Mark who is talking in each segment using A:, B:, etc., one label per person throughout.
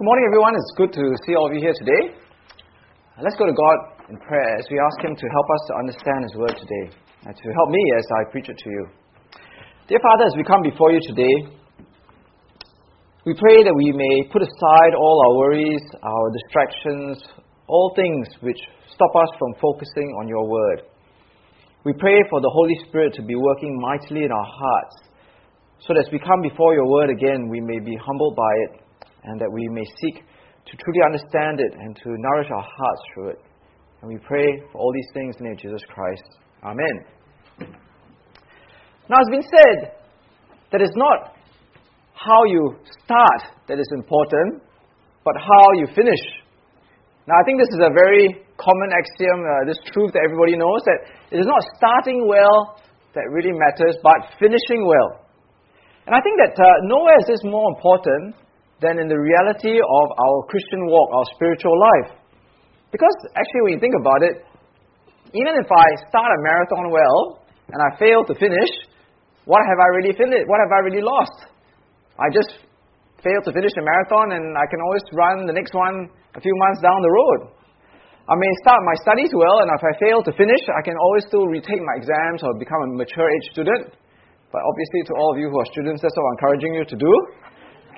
A: Good morning, everyone. It's good to see all of you here today. Let's go to God in prayer as we ask Him to help us to understand His word today and to help me as I preach it to you. Dear Father, as we come before you today, we pray that we may put aside all our worries, our distractions, all things which stop us from focusing on your word. We pray for the Holy Spirit to be working mightily in our hearts so that as we come before your word again, we may be humbled by it and that we may seek to truly understand it and to nourish our hearts through it. And we pray for all these things in the name of Jesus Christ. Amen. Now, it's been said that it's not how you start that is important, but how you finish. Now, I think this is a very common axiom, uh, this truth that everybody knows that it is not starting well that really matters, but finishing well. And I think that uh, nowhere is this more important than in the reality of our Christian walk, our spiritual life. Because actually, when you think about it, even if I start a marathon well and I fail to finish, what have I really finished? What have I really lost? I just failed to finish the marathon and I can always run the next one a few months down the road. I may start my studies well and if I fail to finish, I can always still retake my exams or become a mature age student. But obviously, to all of you who are students, that's what I'm encouraging you to do.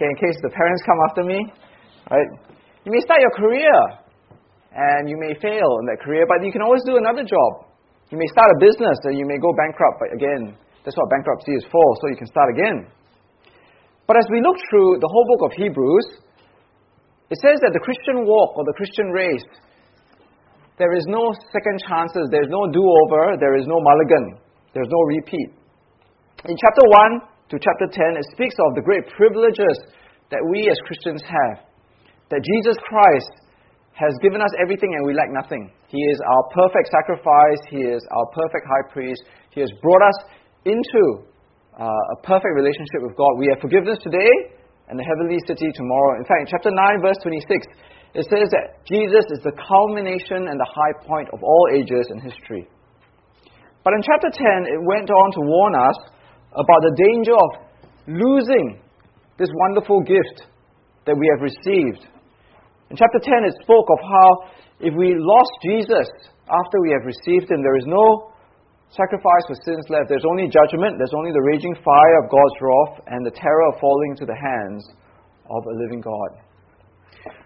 A: Okay, in case the parents come after me, right? You may start your career and you may fail in that career, but you can always do another job. You may start a business and you may go bankrupt, but again, that's what bankruptcy is for, so you can start again. But as we look through the whole book of Hebrews, it says that the Christian walk or the Christian race, there is no second chances, there's no do over, there is no mulligan, there's no repeat. In chapter 1, to chapter 10, it speaks of the great privileges that we as Christians have. That Jesus Christ has given us everything and we lack nothing. He is our perfect sacrifice, He is our perfect high priest. He has brought us into uh, a perfect relationship with God. We have forgiveness today and the heavenly city tomorrow. In fact, in chapter 9, verse 26, it says that Jesus is the culmination and the high point of all ages in history. But in chapter 10, it went on to warn us about the danger of losing this wonderful gift that we have received. In chapter 10, it spoke of how if we lost Jesus after we have received Him, there is no sacrifice for sins left. There's only judgment, there's only the raging fire of God's wrath and the terror of falling into the hands of a living God.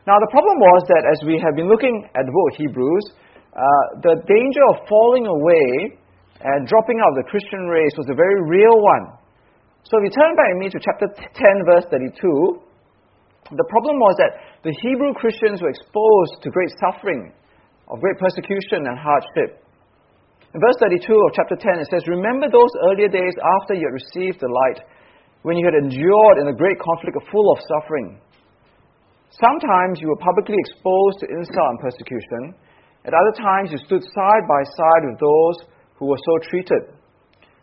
A: Now, the problem was that as we have been looking at the book of Hebrews, uh, the danger of falling away and dropping out of the Christian race was a very real one. So if you turn back with me to chapter 10, verse 32, the problem was that the Hebrew Christians were exposed to great suffering, of great persecution and hardship. In verse 32 of chapter 10, it says, Remember those earlier days after you had received the light, when you had endured in a great conflict full of suffering. Sometimes you were publicly exposed to insult and persecution. At other times you stood side by side with those who were so treated.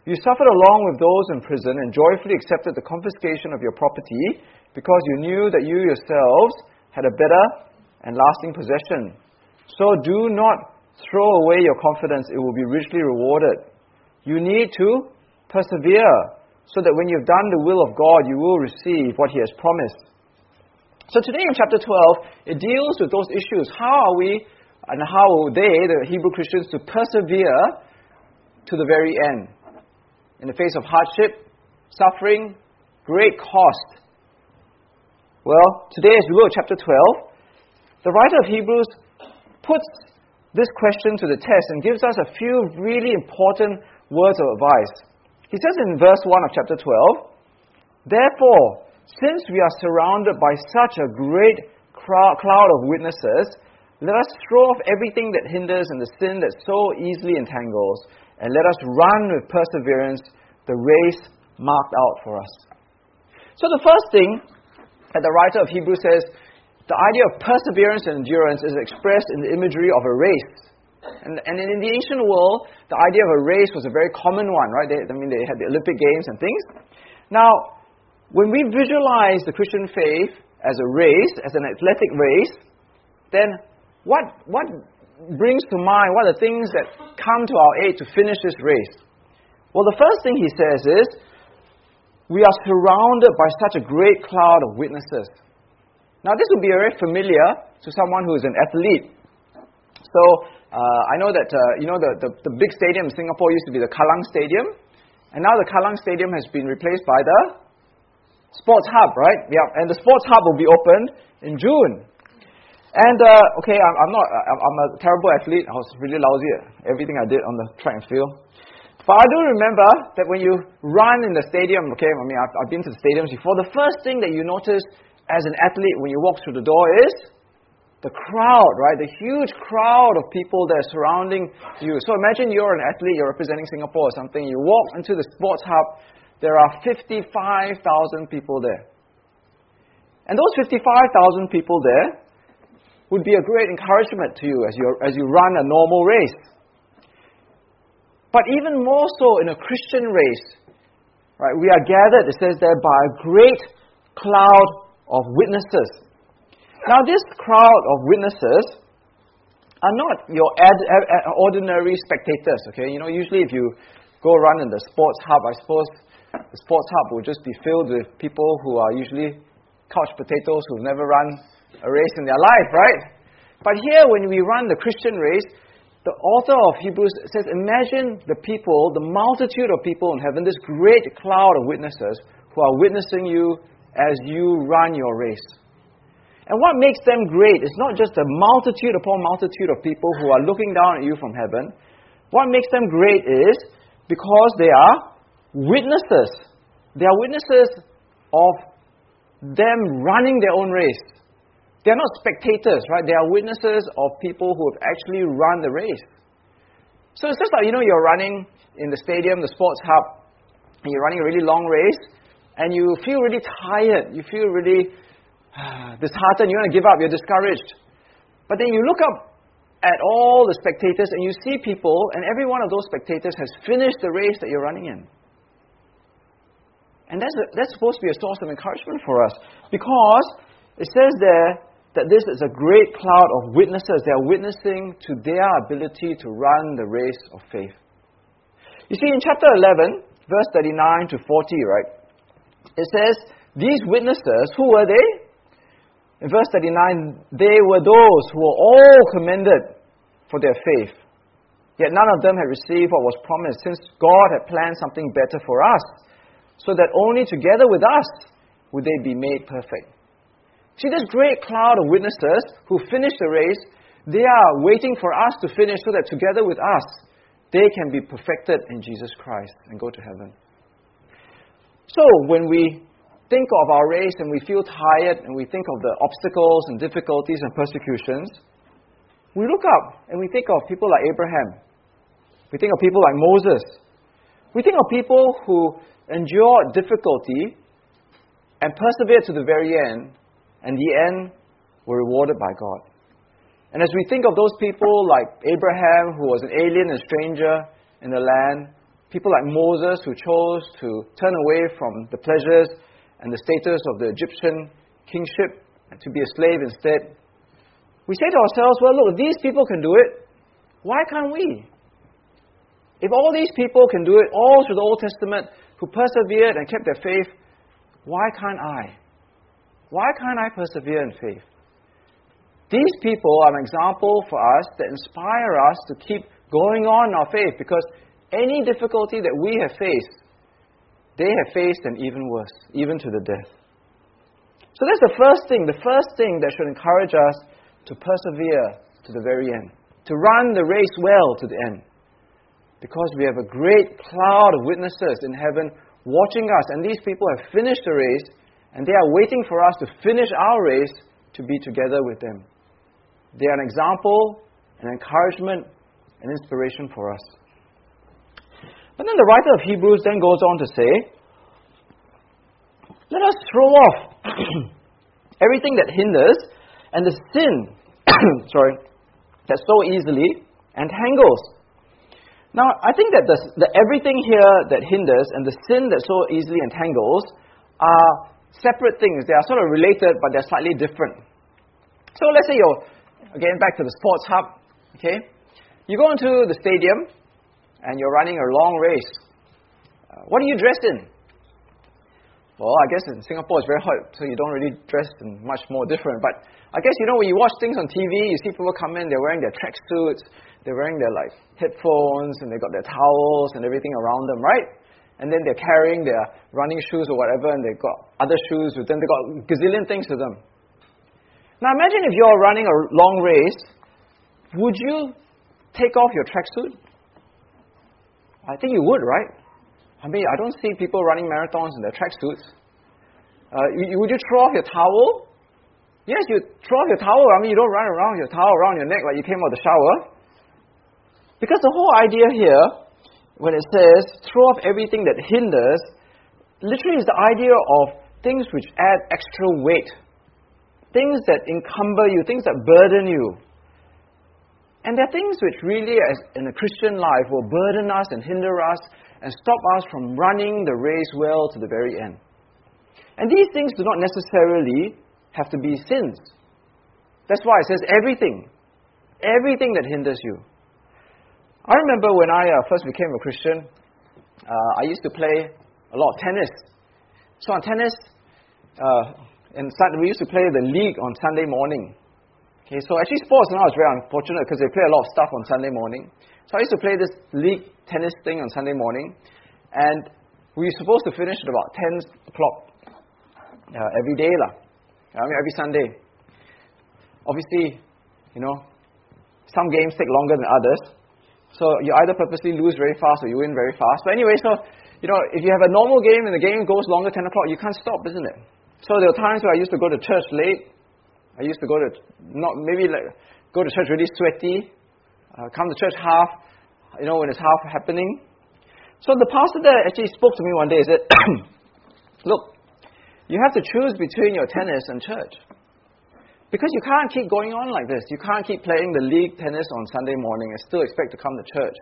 A: You suffered along with those in prison and joyfully accepted the confiscation of your property because you knew that you yourselves had a better and lasting possession. So do not throw away your confidence, it will be richly rewarded. You need to persevere so that when you've done the will of God, you will receive what He has promised. So today in chapter 12, it deals with those issues. How are we and how are they, the Hebrew Christians, to persevere to the very end. In the face of hardship, suffering, great cost. Well, today as we go to chapter 12, the writer of Hebrews puts this question to the test and gives us a few really important words of advice. He says in verse 1 of chapter 12, Therefore, since we are surrounded by such a great cloud of witnesses, let us throw off everything that hinders and the sin that so easily entangles, and let us run with perseverance the race marked out for us. So, the first thing that the writer of Hebrews says, the idea of perseverance and endurance is expressed in the imagery of a race. And, and in the ancient world, the idea of a race was a very common one, right? They, I mean, they had the Olympic Games and things. Now, when we visualize the Christian faith as a race, as an athletic race, then what, what brings to mind what are the things that come to our aid to finish this race? Well, the first thing he says is, we are surrounded by such a great cloud of witnesses. Now, this would be very familiar to someone who is an athlete. So, uh, I know that, uh, you know, the, the, the big stadium in Singapore used to be the Kallang Stadium. And now the Kallang Stadium has been replaced by the Sports Hub, right? Yeah, and the Sports Hub will be opened in June. And, uh, okay, I'm, I'm not, I'm, a terrible athlete. I was really lousy at everything I did on the track and field. But I do remember that when you run in the stadium, okay, I mean, I've, I've been to the stadiums before, the first thing that you notice as an athlete when you walk through the door is the crowd, right? The huge crowd of people that are surrounding you. So imagine you're an athlete, you're representing Singapore or something, you walk into the sports hub, there are 55,000 people there. And those 55,000 people there would be a great encouragement to you as you, as you run a normal race. But even more so in a Christian race, right, we are gathered, it says there, by a great cloud of witnesses. Now, this crowd of witnesses are not your ad- ad- ordinary spectators, okay? You know, usually if you go around in the sports hub, I suppose the sports hub will just be filled with people who are usually couch potatoes who've never run a race in their life, right? But here, when we run the Christian race, the author of Hebrews says, Imagine the people, the multitude of people in heaven, this great cloud of witnesses who are witnessing you as you run your race. And what makes them great is not just a multitude upon multitude of people who are looking down at you from heaven. What makes them great is because they are witnesses. They are witnesses of them running their own race. They are not spectators, right? They are witnesses of people who have actually run the race. So it's just like, you know, you're running in the stadium, the sports hub, and you're running a really long race, and you feel really tired, you feel really disheartened, you want to give up, you're discouraged. But then you look up at all the spectators and you see people, and every one of those spectators has finished the race that you're running in. And that's, a, that's supposed to be a source of encouragement for us because it says there that this is a great cloud of witnesses. They are witnessing to their ability to run the race of faith. You see, in chapter 11, verse 39 to 40, right? It says, These witnesses, who were they? In verse 39, they were those who were all commended for their faith. Yet none of them had received what was promised, since God had planned something better for us, so that only together with us would they be made perfect. See, this great cloud of witnesses who finished the race, they are waiting for us to finish so that together with us, they can be perfected in Jesus Christ and go to heaven. So when we think of our race and we feel tired and we think of the obstacles and difficulties and persecutions, we look up and we think of people like Abraham. We think of people like Moses. We think of people who endured difficulty and persevered to the very end, and the end were rewarded by God. And as we think of those people like Abraham, who was an alien and stranger in the land, people like Moses who chose to turn away from the pleasures and the status of the Egyptian kingship and to be a slave instead. We say to ourselves, well, look, these people can do it, why can't we? If all these people can do it, all through the Old Testament, who persevered and kept their faith, why can't I? Why can't I persevere in faith? These people are an example for us that inspire us to keep going on in our faith because any difficulty that we have faced, they have faced and even worse, even to the death. So that's the first thing, the first thing that should encourage us to persevere to the very end, to run the race well to the end. Because we have a great cloud of witnesses in heaven watching us, and these people have finished the race, and they are waiting for us to finish our race to be together with them. They are an example, an encouragement, an inspiration for us. But then the writer of Hebrews then goes on to say, let us throw off everything that hinders and the sin, sorry, that so easily entangles. Now, I think that the, the everything here that hinders and the sin that so easily entangles are separate things. They are sort of related, but they're slightly different. So let's say you're, again, back to the sports hub, okay? You go into the stadium, and you're running a long race, uh, what are you dressed in? Well, I guess in Singapore it's very hot, so you don't really dress in much more different. But I guess you know when you watch things on TV, you see people come in, they're wearing their tracksuits, they're wearing their like headphones, and they got their towels and everything around them, right? And then they're carrying their running shoes or whatever, and they've got other shoes with them. They've got gazillion things with them. Now imagine if you're running a long race, would you take off your tracksuit? I think you would, right? I mean, I don't see people running marathons in their tracksuits. Uh, would you throw off your towel? Yes, you throw off your towel. I mean, you don't run around your towel around your neck like you came out of the shower. Because the whole idea here, when it says throw off everything that hinders, literally is the idea of things which add extra weight, things that encumber you, things that burden you. And there are things which really, as in a Christian life, will burden us and hinder us and stop us from running the race well to the very end. And these things do not necessarily have to be sins. That's why it says everything. Everything that hinders you. I remember when I uh, first became a Christian, uh, I used to play a lot of tennis. So on tennis, uh, and we used to play the league on Sunday morning. Okay, so actually sports now is very unfortunate because they play a lot of stuff on Sunday morning. So I used to play this league tennis thing on Sunday morning, and we were supposed to finish at about 10 o'clock uh, every day, lah. I mean, every Sunday. Obviously, you know, some games take longer than others. So you either purposely lose very fast or you win very fast. But anyway, so, you know, if you have a normal game and the game goes longer 10 o'clock, you can't stop, isn't it? So there were times where I used to go to church late. I used to go to, not maybe like, go to church really sweaty, uh, come to church half, you know, when it's half happening. So the pastor there actually spoke to me one day. He said, Look, you have to choose between your tennis and church. Because you can't keep going on like this. You can't keep playing the league tennis on Sunday morning and still expect to come to church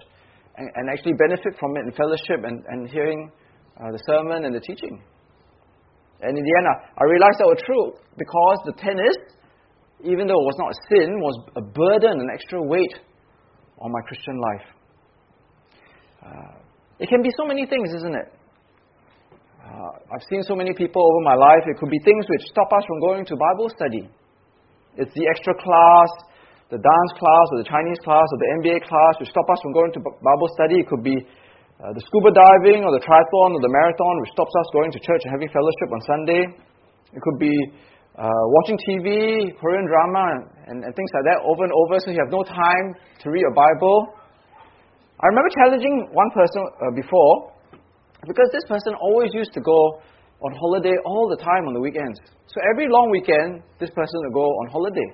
A: and, and actually benefit from it in fellowship and, and hearing uh, the sermon and the teaching. And in the end, I, I realized that was true because the tennis, even though it was not a sin, was a burden, an extra weight on my Christian life. Uh, it can be so many things, isn't it? Uh, I've seen so many people over my life. It could be things which stop us from going to Bible study. It's the extra class, the dance class, or the Chinese class, or the MBA class which stop us from going to Bible study. It could be uh, the scuba diving, or the triathlon, or the marathon which stops us going to church and having fellowship on Sunday. It could be uh, watching TV, Korean drama, and, and, things like that over and over, so you have no time to read your Bible. I remember challenging one person uh, before because this person always used to go on holiday all the time on the weekends. So every long weekend, this person would go on holiday.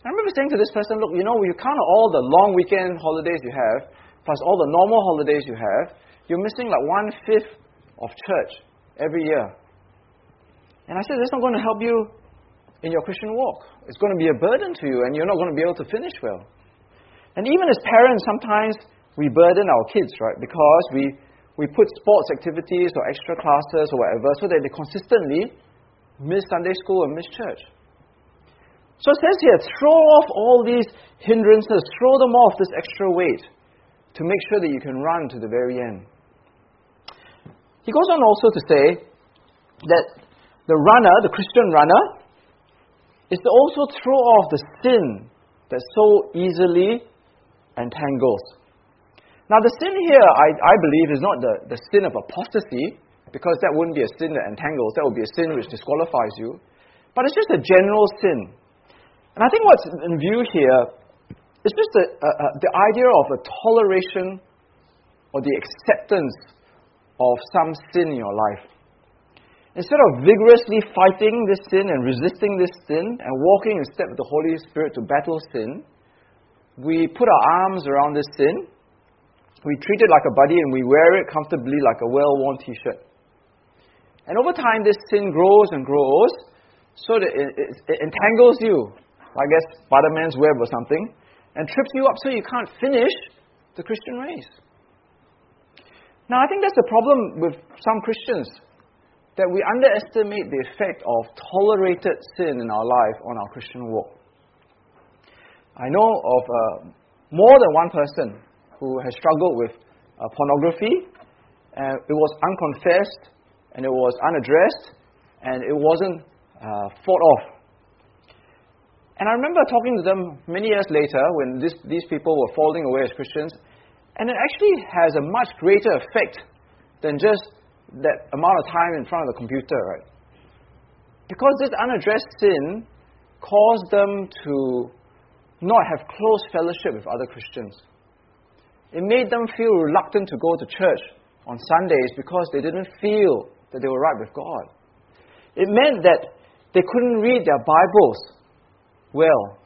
A: I remember saying to this person, look, you know, you count all the long weekend holidays you have, plus all the normal holidays you have, you're missing like one fifth of church every year. And I said, that's not going to help you in your Christian walk. It's going to be a burden to you, and you're not going to be able to finish well. And even as parents, sometimes we burden our kids, right? Because we, we put sports activities or extra classes or whatever so that they consistently miss Sunday school and miss church. So it says here, throw off all these hindrances, throw them off this extra weight to make sure that you can run to the very end. He goes on also to say that the runner, the Christian runner, is to also throw off the sin that so easily entangles. Now, the sin here, I, I believe, is not the, the sin of apostasy, because that wouldn't be a sin that entangles, that would be a sin which disqualifies you. But it's just a general sin. And I think what's in view here is just a, a, a, the idea of a toleration or the acceptance of some sin in your life. Instead of vigorously fighting this sin and resisting this sin and walking in step with the Holy Spirit to battle sin, we put our arms around this sin, we treat it like a buddy, and we wear it comfortably like a well worn t shirt. And over time, this sin grows and grows so that it, it, it entangles you, I guess, Spider-Man's web or something, and trips you up so you can't finish the Christian race. Now, I think that's the problem with some Christians that we underestimate the effect of tolerated sin in our life on our Christian walk. I know of uh, more than one person who has struggled with uh, pornography. Uh, it was unconfessed, and it was unaddressed, and it wasn't uh, fought off. And I remember talking to them many years later when this, these people were falling away as Christians, and it actually has a much greater effect than just that amount of time in front of the computer, right? Because this unaddressed sin caused them to not have close fellowship with other Christians. It made them feel reluctant to go to church on Sundays because they didn't feel that they were right with God. It meant that they couldn't read their Bibles well.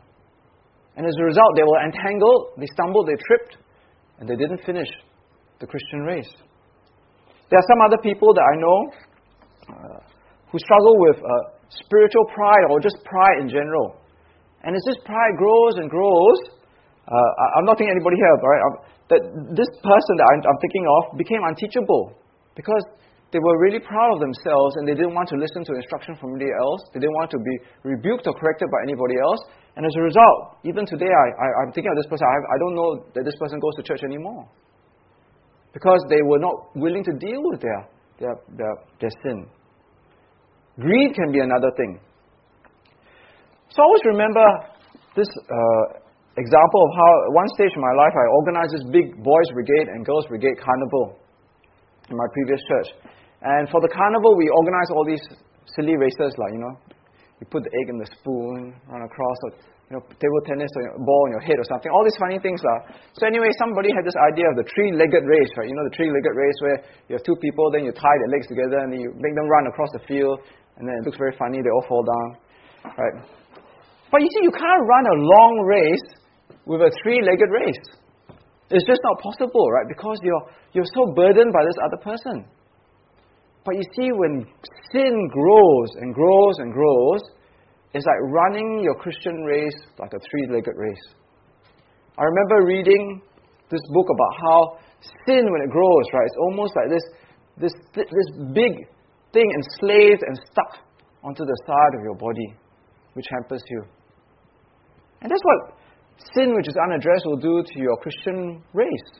A: And as a result, they were entangled, they stumbled, they tripped, and they didn't finish the Christian race. There are some other people that I know uh, who struggle with uh, spiritual pride or just pride in general. And as this pride grows and grows, uh, I'm not thinking anybody here, right? I'm, that this person that I'm, I'm thinking of became unteachable because they were really proud of themselves and they didn't want to listen to instruction from anybody else. They didn't want to be rebuked or corrected by anybody else. And as a result, even today, I, am thinking of this person. I, I don't know that this person goes to church anymore because they were not willing to deal with their, their, their, their sin. Greed can be another thing. So I always remember this uh, example of how, at one stage in my life, I organized this big boys' brigade and girls' brigade carnival in my previous church. And for the carnival, we organized all these silly races, like, you know, you put the egg in the spoon, run across, or, you know, table tennis or a ball on your head or something. All these funny things. Lah. So anyway, somebody had this idea of the three-legged race, right? You know, the three-legged race where you have two people, then you tie their legs together, and then you make them run across the field, and then it looks very funny, they all fall down, right? But you see, you can't run a long race with a three legged race. It's just not possible, right? Because you're, you're so burdened by this other person. But you see, when sin grows and grows and grows, it's like running your Christian race like a three legged race. I remember reading this book about how sin, when it grows, right, it's almost like this, this, this big thing enslaved and stuck onto the side of your body, which hampers you. And that's what sin, which is unaddressed, will do to your Christian race.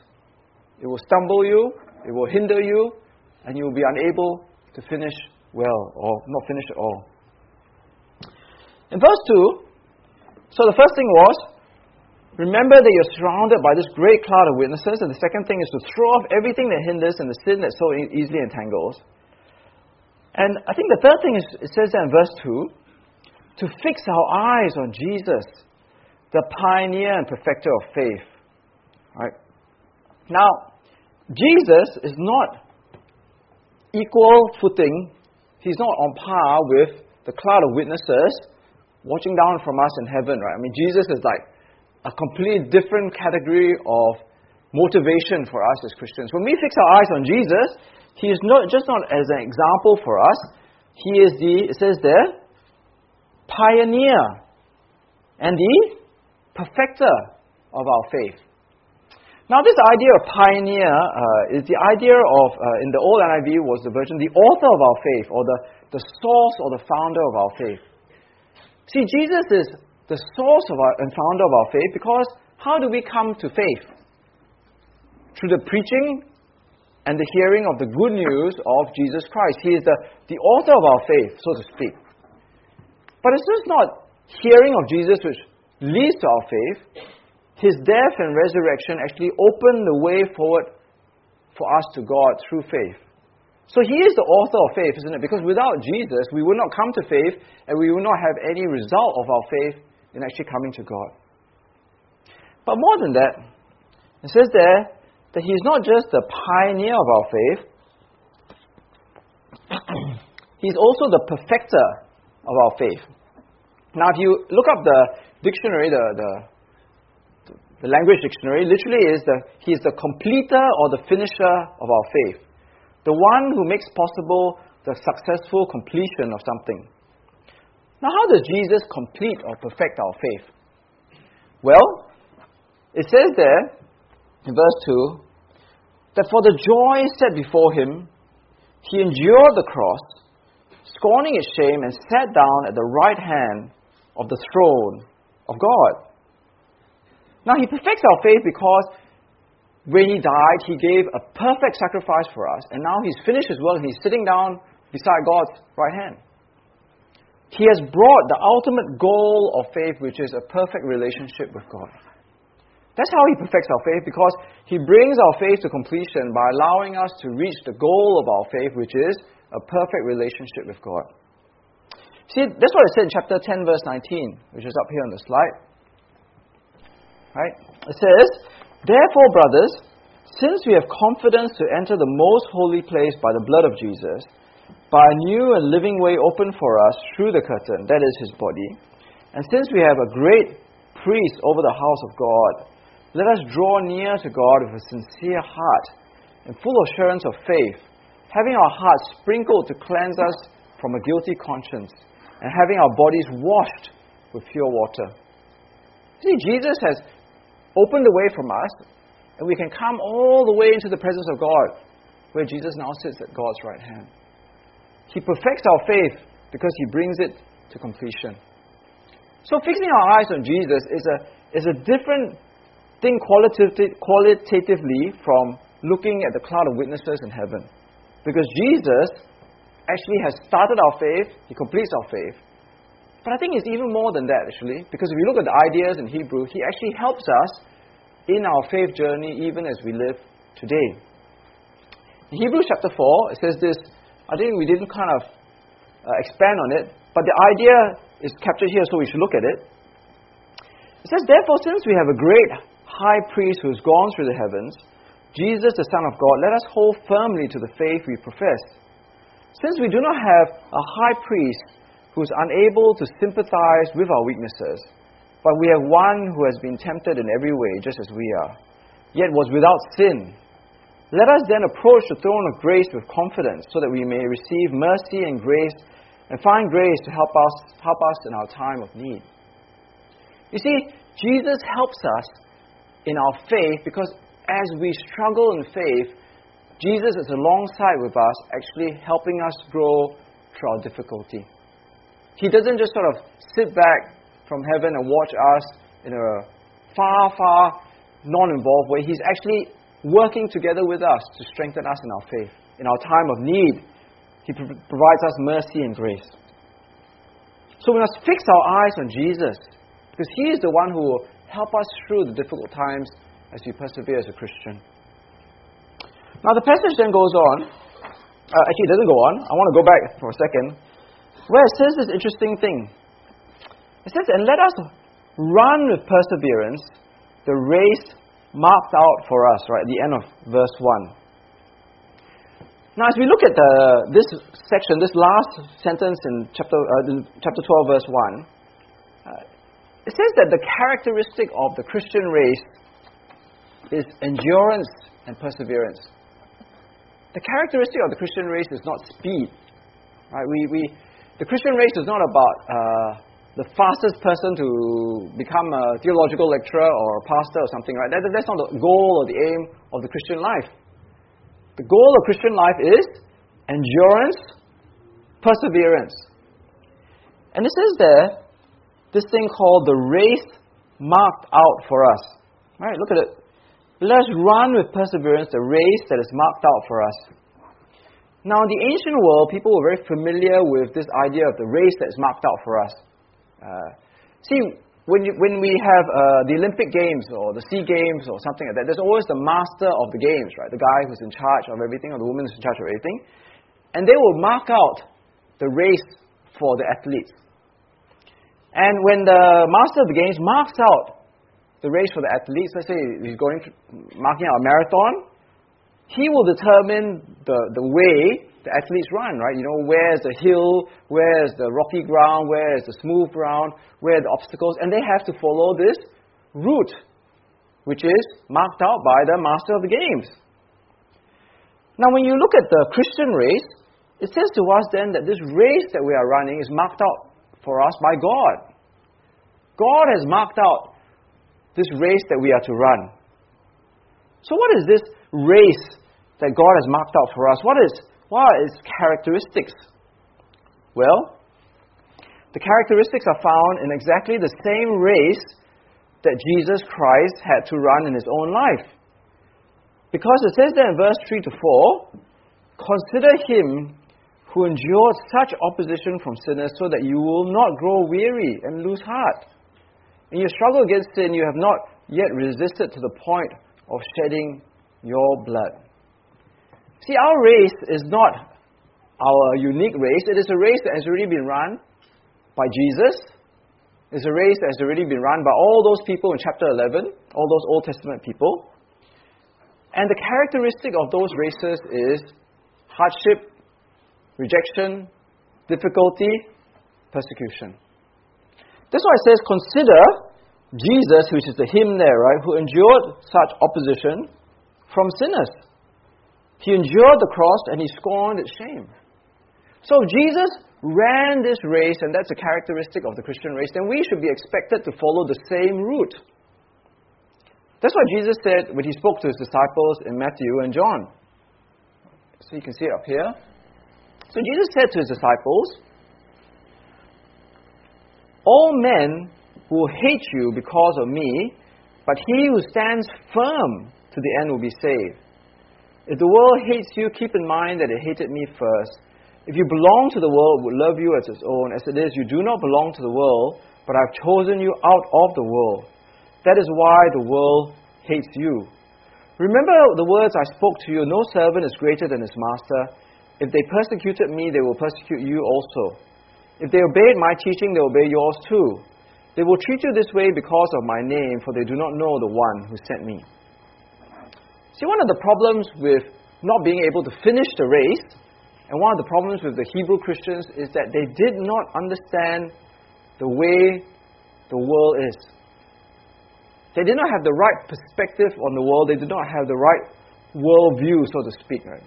A: It will stumble you, it will hinder you, and you will be unable to finish well or not finish at all. In verse 2, so the first thing was, remember that you're surrounded by this great cloud of witnesses, and the second thing is to throw off everything that hinders and the sin that so easily entangles. And I think the third thing is, it says there in verse 2 to fix our eyes on Jesus, the pioneer and perfecter of faith. Right? Now, Jesus is not equal footing, he's not on par with the cloud of witnesses watching down from us in heaven, right? I mean, Jesus is like a completely different category of motivation for us as Christians. When we fix our eyes on Jesus, he is not just not as an example for us, he is the, it says there, pioneer and the perfecter of our faith. Now, this idea of pioneer uh, is the idea of, uh, in the old NIV was the version, the author of our faith, or the, the source or the founder of our faith. See, Jesus is the source of our, and founder of our faith because how do we come to faith? Through the preaching and the hearing of the good news of Jesus Christ. He is the, the author of our faith, so to speak. But it's just not hearing of Jesus which leads to our faith, his death and resurrection actually opened the way forward for us to God through faith. So he is the author of faith, isn't it? Because without Jesus, we would not come to faith and we would not have any result of our faith in actually coming to God. But more than that, it says there that he's not just the pioneer of our faith, he's also the perfecter of our faith. Now, if you look up the dictionary, the, the the language dictionary literally is the he is the completer or the finisher of our faith. The one who makes possible the successful completion of something. Now, how does Jesus complete or perfect our faith? Well, it says there in verse 2 that for the joy set before him, he endured the cross, scorning its shame, and sat down at the right hand of the throne of God. Now, he perfects our faith because when he died, he gave a perfect sacrifice for us. And now he's finished his work and he's sitting down beside God's right hand. He has brought the ultimate goal of faith, which is a perfect relationship with God. That's how He perfects our faith because He brings our faith to completion by allowing us to reach the goal of our faith, which is a perfect relationship with God. See, that's what it said in chapter 10, verse 19, which is up here on the slide. Right? It says, Therefore, brothers, since we have confidence to enter the most holy place by the blood of Jesus, by a new and living way open for us through the curtain, that is his body, and since we have a great priest over the house of God, let us draw near to God with a sincere heart and full assurance of faith, having our hearts sprinkled to cleanse us from a guilty conscience and having our bodies washed with pure water. See, Jesus has opened the way from us, and we can come all the way into the presence of God, where Jesus now sits at God's right hand. He perfects our faith because He brings it to completion. So, fixing our eyes on Jesus is a, is a different thing qualitatively from looking at the cloud of witnesses in heaven. Because Jesus actually has started our faith, he completes our faith. But I think it's even more than that, actually, because if you look at the ideas in Hebrew, he actually helps us in our faith journey even as we live today. In Hebrews chapter 4, it says this. I think we didn't kind of uh, expand on it, but the idea is captured here, so we should look at it. It says, Therefore, since we have a great high priest who has gone through the heavens, Jesus, the Son of God, let us hold firmly to the faith we profess. Since we do not have a high priest who is unable to sympathize with our weaknesses, but we have one who has been tempted in every way, just as we are, yet was without sin. Let us then approach the throne of grace with confidence, so that we may receive mercy and grace and find grace to help us, help us in our time of need. You see, Jesus helps us in our faith because as we struggle in faith, Jesus is alongside with us, actually helping us grow through our difficulty. He doesn't just sort of sit back from heaven and watch us in a far, far non involved way. He's actually working together with us to strengthen us in our faith. In our time of need, He provides us mercy and grace. So we must fix our eyes on Jesus because He is the one who will help us through the difficult times as we persevere as a Christian. Now, the passage then goes on. Uh, actually, it doesn't go on. I want to go back for a second. Where it says this interesting thing. It says, And let us run with perseverance the race marked out for us, right, at the end of verse 1. Now, as we look at the, this section, this last sentence in chapter, uh, in chapter 12, verse 1, uh, it says that the characteristic of the Christian race is endurance and perseverance the characteristic of the Christian race is not speed. Right? We, we, the Christian race is not about uh, the fastest person to become a theological lecturer or a pastor or something, right? That, that's not the goal or the aim of the Christian life. The goal of Christian life is endurance, perseverance. And it says there, this thing called the race marked out for us. Right? Look at it. Let us run with perseverance the race that is marked out for us. Now, in the ancient world, people were very familiar with this idea of the race that is marked out for us. Uh, see, when, you, when we have uh, the Olympic Games or the Sea Games or something like that, there's always the master of the games, right? The guy who's in charge of everything, or the woman who's in charge of everything. And they will mark out the race for the athletes. And when the master of the games marks out the race for the athletes, let's say he's going to, marking out a marathon, he will determine the, the way the athletes run, right? You know, where's the hill, where's the rocky ground, where's the smooth ground, where the obstacles, and they have to follow this route, which is marked out by the master of the games. Now, when you look at the Christian race, it says to us then that this race that we are running is marked out for us by God. God has marked out this race that we are to run. So, what is this race that God has marked out for us? What, is, what are its characteristics? Well, the characteristics are found in exactly the same race that Jesus Christ had to run in his own life. Because it says there in verse 3 to 4 Consider him who endured such opposition from sinners so that you will not grow weary and lose heart. In your struggle against sin, you have not yet resisted to the point of shedding your blood. See, our race is not our unique race. It is a race that has already been run by Jesus. It's a race that has already been run by all those people in chapter 11, all those Old Testament people. And the characteristic of those races is hardship, rejection, difficulty, persecution. That's why it says, Consider Jesus, which is the hymn there, right, who endured such opposition from sinners. He endured the cross and he scorned its shame. So Jesus ran this race, and that's a characteristic of the Christian race, then we should be expected to follow the same route. That's what Jesus said when he spoke to his disciples in Matthew and John. So you can see it up here. So Jesus said to his disciples, All men will hate you because of me, but he who stands firm to the end will be saved. If the world hates you, keep in mind that it hated me first. If you belong to the world, it would love you as its own. As it is, you do not belong to the world, but I've chosen you out of the world. That is why the world hates you. Remember the words I spoke to you no servant is greater than his master. If they persecuted me, they will persecute you also. If they obeyed my teaching, they will obey yours too. They will treat you this way because of my name, for they do not know the one who sent me. See, one of the problems with not being able to finish the race, and one of the problems with the Hebrew Christians, is that they did not understand the way the world is. They did not have the right perspective on the world, they did not have the right worldview, so to speak, right?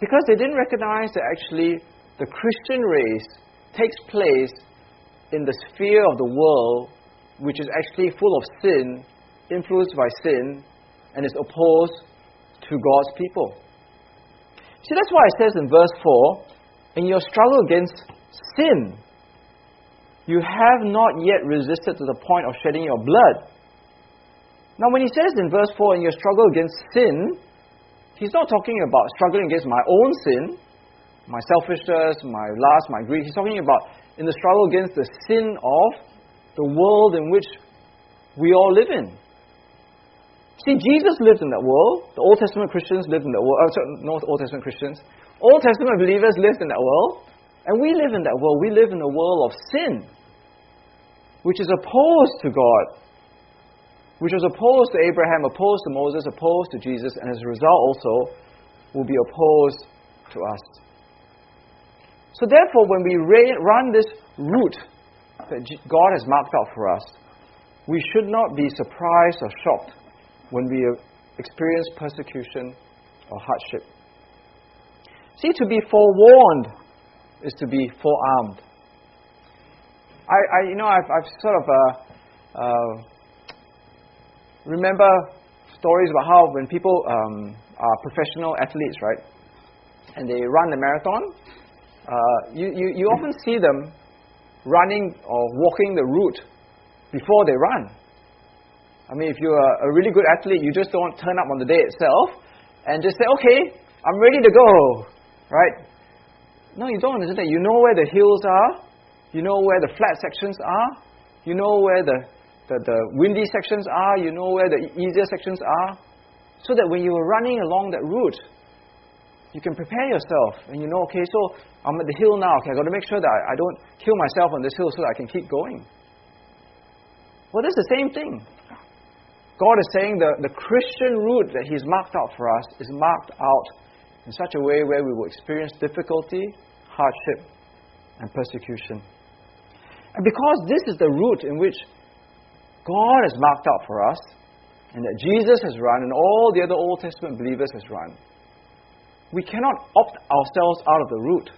A: Because they didn't recognize that actually the Christian race takes place in the sphere of the world which is actually full of sin, influenced by sin, and is opposed to God's people. See, that's why it says in verse 4 in your struggle against sin, you have not yet resisted to the point of shedding your blood. Now, when he says in verse 4, in your struggle against sin, he's not talking about struggling against my own sin, my selfishness, my lust, my greed. He's talking about in the struggle against the sin of the world in which we all live in. See, Jesus lived in that world. The Old Testament Christians lived in that world. Oh, sorry, not Old Testament Christians. Old Testament believers lived in that world. And we live in that world. We live in a world of sin, which is opposed to God, which was opposed to Abraham, opposed to Moses, opposed to Jesus, and as a result also will be opposed to us. So, therefore, when we run this route that God has marked out for us, we should not be surprised or shocked when we experience persecution or hardship. See, to be forewarned is to be forearmed. I, I you know, I've, I've sort of uh, uh, remember stories about how when people um, are professional athletes, right, and they run the marathon, uh, you, you, you often see them running or walking the route before they run. I mean, if you're a really good athlete, you just don't turn up on the day itself and just say, okay, I'm ready to go, right? No, you don't? You know where the hills are, you know where the flat sections are, you know where the, the, the windy sections are, you know where the easier sections are, so that when you are running along that route, you can prepare yourself and you know, okay, so I'm at the hill now. Okay, I've got to make sure that I, don't kill myself on this hill so that I can keep going. Well, that's the same thing. God is saying the, the Christian route that He's marked out for us is marked out in such a way where we will experience difficulty, hardship, and persecution. And because this is the route in which God has marked out for us, and that Jesus has run, and all the other Old Testament believers has run, we cannot opt ourselves out of the route.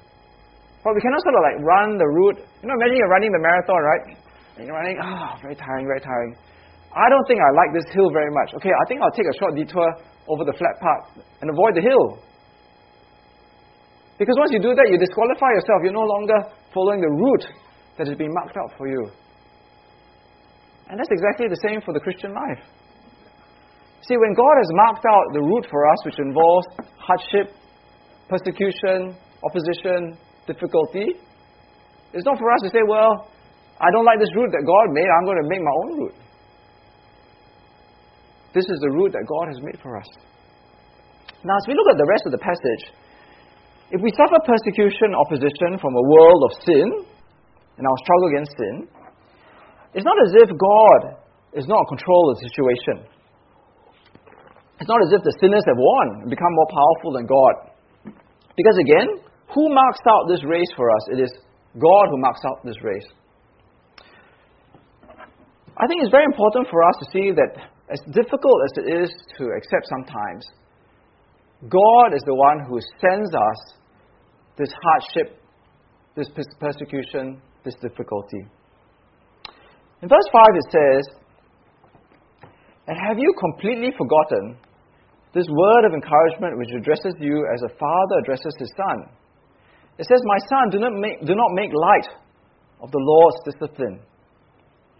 A: But we cannot sort of like run the route. You know, imagine you're running the marathon, right? And you're running, ah, oh, very tiring, very tiring. I don't think I like this hill very much. Okay, I think I'll take a short detour over the flat part and avoid the hill. Because once you do that, you disqualify yourself. You're no longer following the route that has been marked out for you. And that's exactly the same for the Christian life. See, when God has marked out the route for us, which involves hardship, persecution, opposition, difficulty, it's not for us to say, well, I don't like this route that God made, I'm going to make my own route. This is the route that God has made for us. Now, as we look at the rest of the passage, if we suffer persecution, opposition from a world of sin, and our struggle against sin, it's not as if God is not in control of the situation. It's not as if the sinners have won and become more powerful than God. Because again, who marks out this race for us? It is God who marks out this race. I think it's very important for us to see that as difficult as it is to accept sometimes, God is the one who sends us this hardship, this persecution, this difficulty. In verse 5 it says, And have you completely forgotten this word of encouragement which addresses you as a father addresses his son? It says, My son, do not make, do not make light of the Lord's discipline,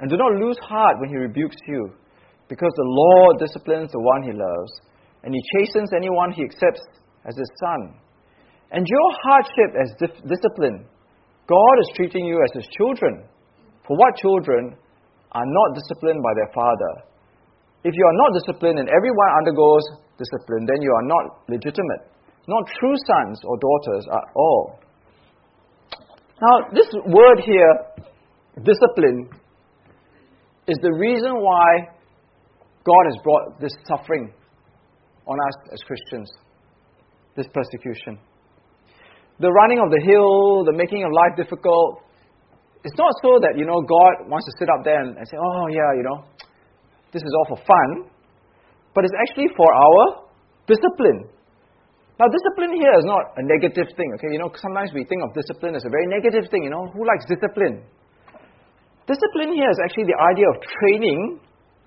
A: and do not lose heart when he rebukes you, because the Lord disciplines the one he loves, and he chastens anyone he accepts as his son. Your hardship as dif- discipline God is treating you as His children. For what children are not disciplined by their father? If you are not disciplined and everyone undergoes discipline, then you are not legitimate, not true sons or daughters at all. Now, this word here, discipline, is the reason why God has brought this suffering on us as Christians, this persecution the running of the hill, the making of life difficult, it's not so that, you know, God wants to sit up there and, and say, oh, yeah, you know, this is all for fun. But it's actually for our discipline. Now, discipline here is not a negative thing, okay? You know, sometimes we think of discipline as a very negative thing, you know? Who likes discipline? Discipline here is actually the idea of training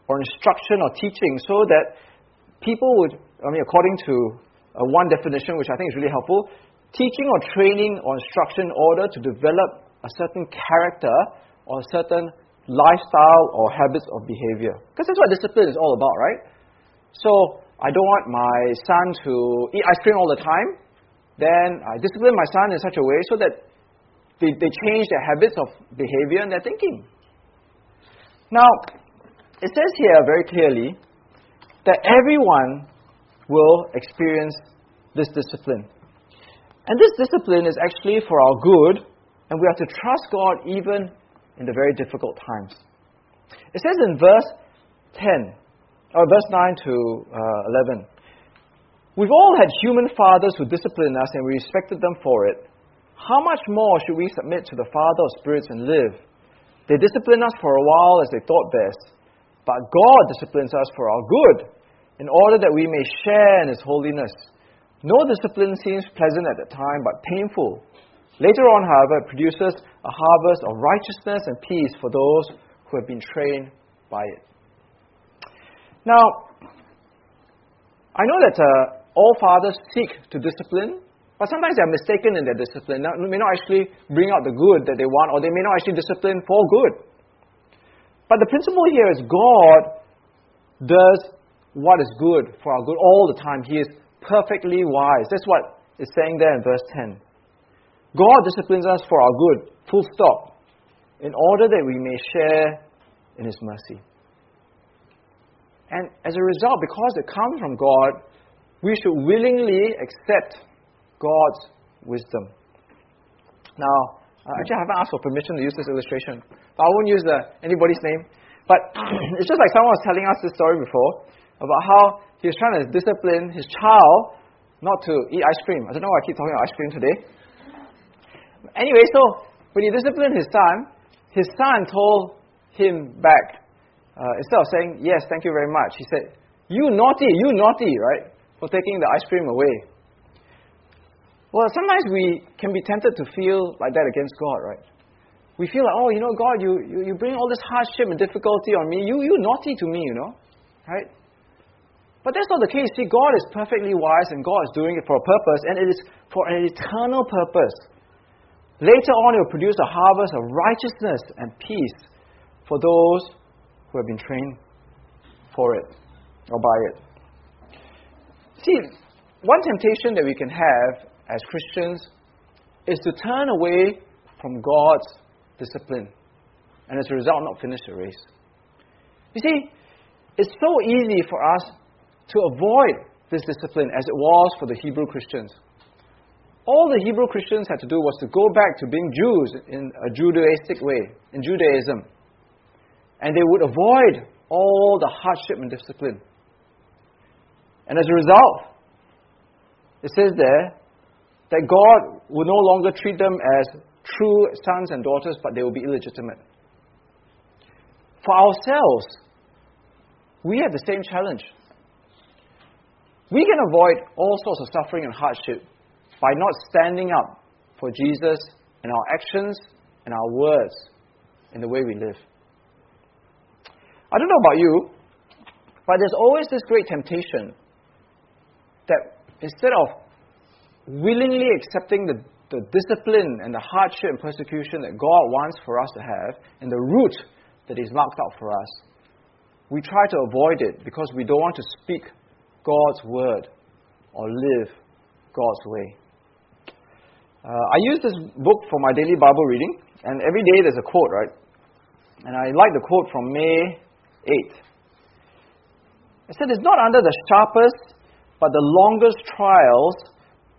A: or instruction or teaching so that people would, I mean, according to uh, one definition, which I think is really helpful, teaching or training or instruction in order to develop a certain character or a certain lifestyle or habits of behavior. Because that's what discipline is all about, right? So I don't want my son to eat ice cream all the time. Then I discipline my son in such a way so that they, they change their habits of behavior and their thinking. Now, it says here very clearly that everyone will experience this discipline. And this discipline is actually for our good, and we have to trust God even in the very difficult times. It says in verse 10, or verse 9 to uh, 11, We've all had human fathers who disciplined us and we respected them for it. How much more should we submit to the Father of spirits and live? They disciplined us for a while as they thought best, but God disciplines us for our good, in order that we may share in His holiness. No discipline seems pleasant at the time, but painful. Later on, however, it produces a harvest of righteousness and peace for those who have been trained by it. Now, I know that uh, all fathers seek to discipline, but sometimes they are mistaken in their discipline. They may not actually bring out the good that they want, or they may not actually discipline for good. But the principle here is God does what is good for our good all the time. He is perfectly wise. That's what it's saying there in verse 10. God disciplines us for our good, full stop, in order that we may share in His mercy. And as a result, because it comes from God, we should willingly accept God's wisdom. Now, uh, actually, I haven't asked for permission to use this illustration, but I won't use the, anybody's name. But it's just like someone was telling us this story before about how he was trying to discipline his child not to eat ice cream. I don't know why I keep talking about ice cream today. Anyway, so when he disciplined his son, his son told him back, uh, instead of saying, Yes, thank you very much, he said, You naughty, you naughty, right? For taking the ice cream away. Well, sometimes we can be tempted to feel like that against God, right? We feel like, oh, you know, God, you, you, you bring all this hardship and difficulty on me. You, you naughty to me, you know, right? But that's not the case. See, God is perfectly wise and God is doing it for a purpose, and it is for an eternal purpose. Later on, it will produce a harvest of righteousness and peace for those who have been trained for it or by it. See, one temptation that we can have as Christians is to turn away from God's discipline and as a result not finish the race. You see, it's so easy for us to avoid this discipline as it was for the Hebrew Christians. All the Hebrew Christians had to do was to go back to being Jews in a Judaistic way, in Judaism. And they would avoid all the hardship and discipline. And as a result, it says there that God will no longer treat them as true sons and daughters, but they will be illegitimate. For ourselves, we have the same challenge. We can avoid all sorts of suffering and hardship by not standing up for Jesus in our actions and our words in the way we live. I don't know about you, but there's always this great temptation that instead of willingly accepting the, the discipline and the hardship and persecution that God wants for us to have and the route that is marked out for us, we try to avoid it because we don't want to speak God's word or live God's way. Uh, I use this book for my daily Bible reading, and every day there's a quote, right? And I like the quote from May 8th. It said, It's not under the sharpest, but the longest trials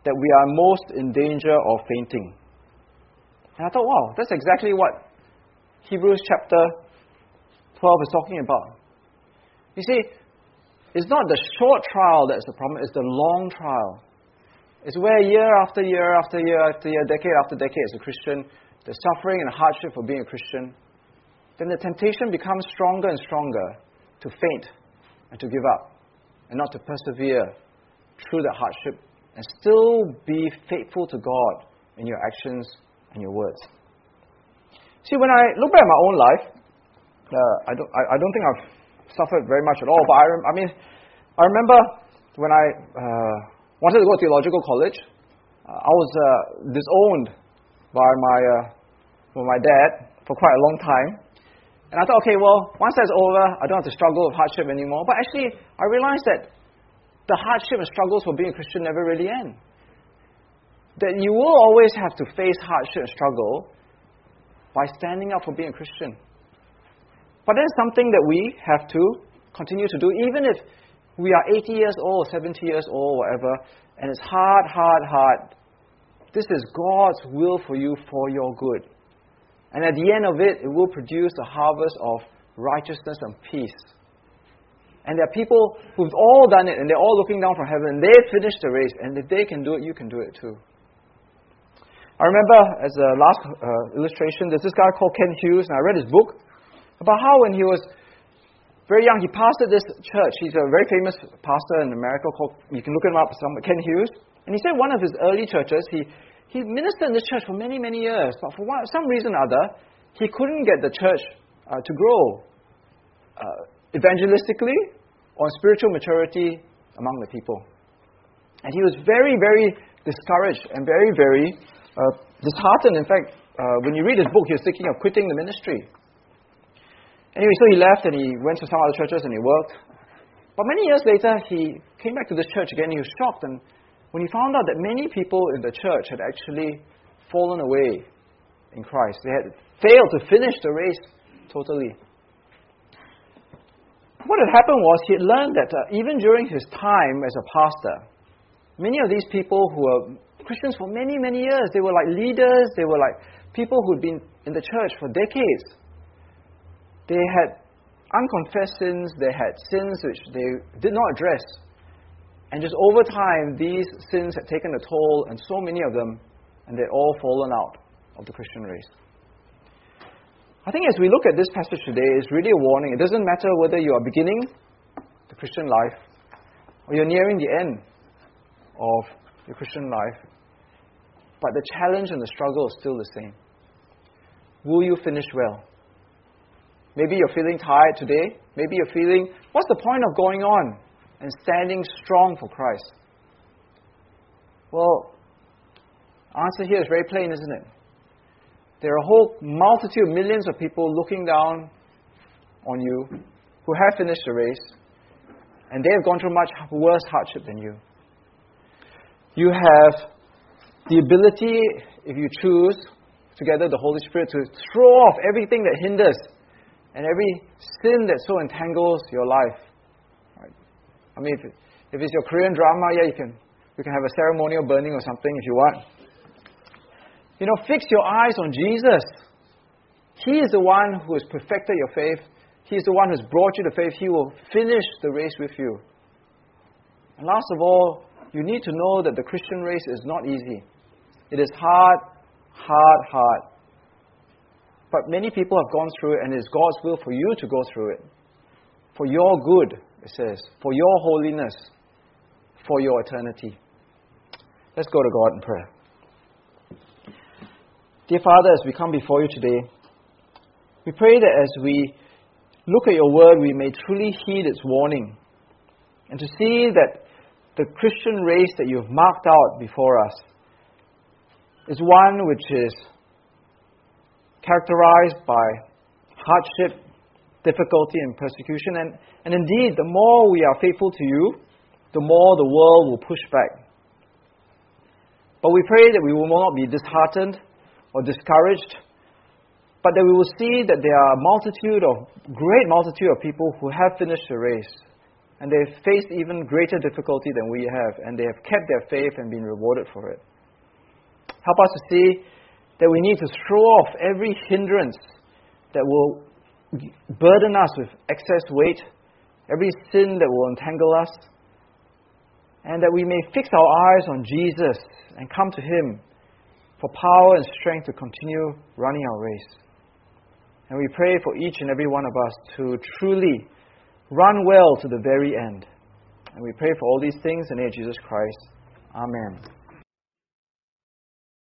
A: that we are most in danger of fainting. And I thought, wow, that's exactly what Hebrews chapter 12 is talking about. You see, it's not the short trial that's the problem, it's the long trial. It's where year after year after year after year, decade after decade as a Christian, the suffering and hardship of being a Christian, then the temptation becomes stronger and stronger to faint and to give up and not to persevere through that hardship and still be faithful to God in your actions and your words. See, when I look back at my own life, uh, I, don't, I, I don't think I've suffered very much at all. But I, rem- I mean, I remember when I uh, wanted to go to theological college, uh, I was uh, disowned by my uh, by my dad for quite a long time. And I thought, okay, well, once that's over, I don't have to struggle with hardship anymore. But actually, I realized that the hardship and struggles for being a Christian never really end. That you will always have to face hardship and struggle by standing up for being a Christian. But that's something that we have to continue to do, even if we are 80 years old, 70 years old, whatever, and it's hard, hard, hard. This is God's will for you for your good. And at the end of it, it will produce a harvest of righteousness and peace. And there are people who've all done it, and they're all looking down from heaven, and they've finished the race, and if they can do it, you can do it too. I remember, as a last uh, illustration, there's this guy called Ken Hughes, and I read his book about how when he was very young, he pastored this church. He's a very famous pastor in America called, you can look him up, some, Ken Hughes. And he said one of his early churches, he, he ministered in this church for many, many years, but for one, some reason or other, he couldn't get the church uh, to grow uh, evangelistically or spiritual maturity among the people. And he was very, very discouraged and very, very uh, disheartened. In fact, uh, when you read his book, he was thinking of quitting the ministry. Anyway, so he left and he went to some other churches and he worked. But many years later, he came back to this church again. He was shocked and when he found out that many people in the church had actually fallen away in Christ, they had failed to finish the race totally. What had happened was he had learned that uh, even during his time as a pastor, many of these people who were Christians for many, many years, they were like leaders, they were like people who'd been in the church for decades. They had unconfessed sins, they had sins which they did not address. And just over time, these sins had taken a toll, and so many of them, and they'd all fallen out of the Christian race. I think as we look at this passage today, it's really a warning. It doesn't matter whether you are beginning the Christian life or you're nearing the end of your Christian life, but the challenge and the struggle is still the same. Will you finish well? Maybe you're feeling tired today. Maybe you're feeling, what's the point of going on and standing strong for Christ? Well, answer here is very plain, isn't it? There are a whole multitude of millions of people looking down on you who have finished the race, and they have gone through much worse hardship than you. You have the ability, if you choose, together the Holy Spirit, to throw off everything that hinders and every sin that so entangles your life. Right? I mean, if, if it's your Korean drama, yeah, you can, you can have a ceremonial burning or something if you want. You know, fix your eyes on Jesus. He is the one who has perfected your faith. He is the one who has brought you to faith. He will finish the race with you. And last of all, you need to know that the Christian race is not easy. It is hard, hard, hard. But many people have gone through it, and it is God's will for you to go through it. For your good, it says, for your holiness, for your eternity. Let's go to God in prayer. Dear Father, as we come before you today, we pray that as we look at your word, we may truly heed its warning and to see that the Christian race that you've marked out before us is one which is characterized by hardship, difficulty, and persecution. And, and indeed, the more we are faithful to you, the more the world will push back. But we pray that we will not be disheartened or discouraged, but that we will see that there are a multitude of, great multitude of people who have finished the race. And they've faced even greater difficulty than we have, and they have kept their faith and been rewarded for it. Help us to see that we need to throw off every hindrance that will burden us with excess weight, every sin that will entangle us, and that we may fix our eyes on Jesus and come to Him for power and strength to continue running our race. And we pray for each and every one of us to truly run well to the very end. And we pray for all these things in the name of Jesus Christ. Amen.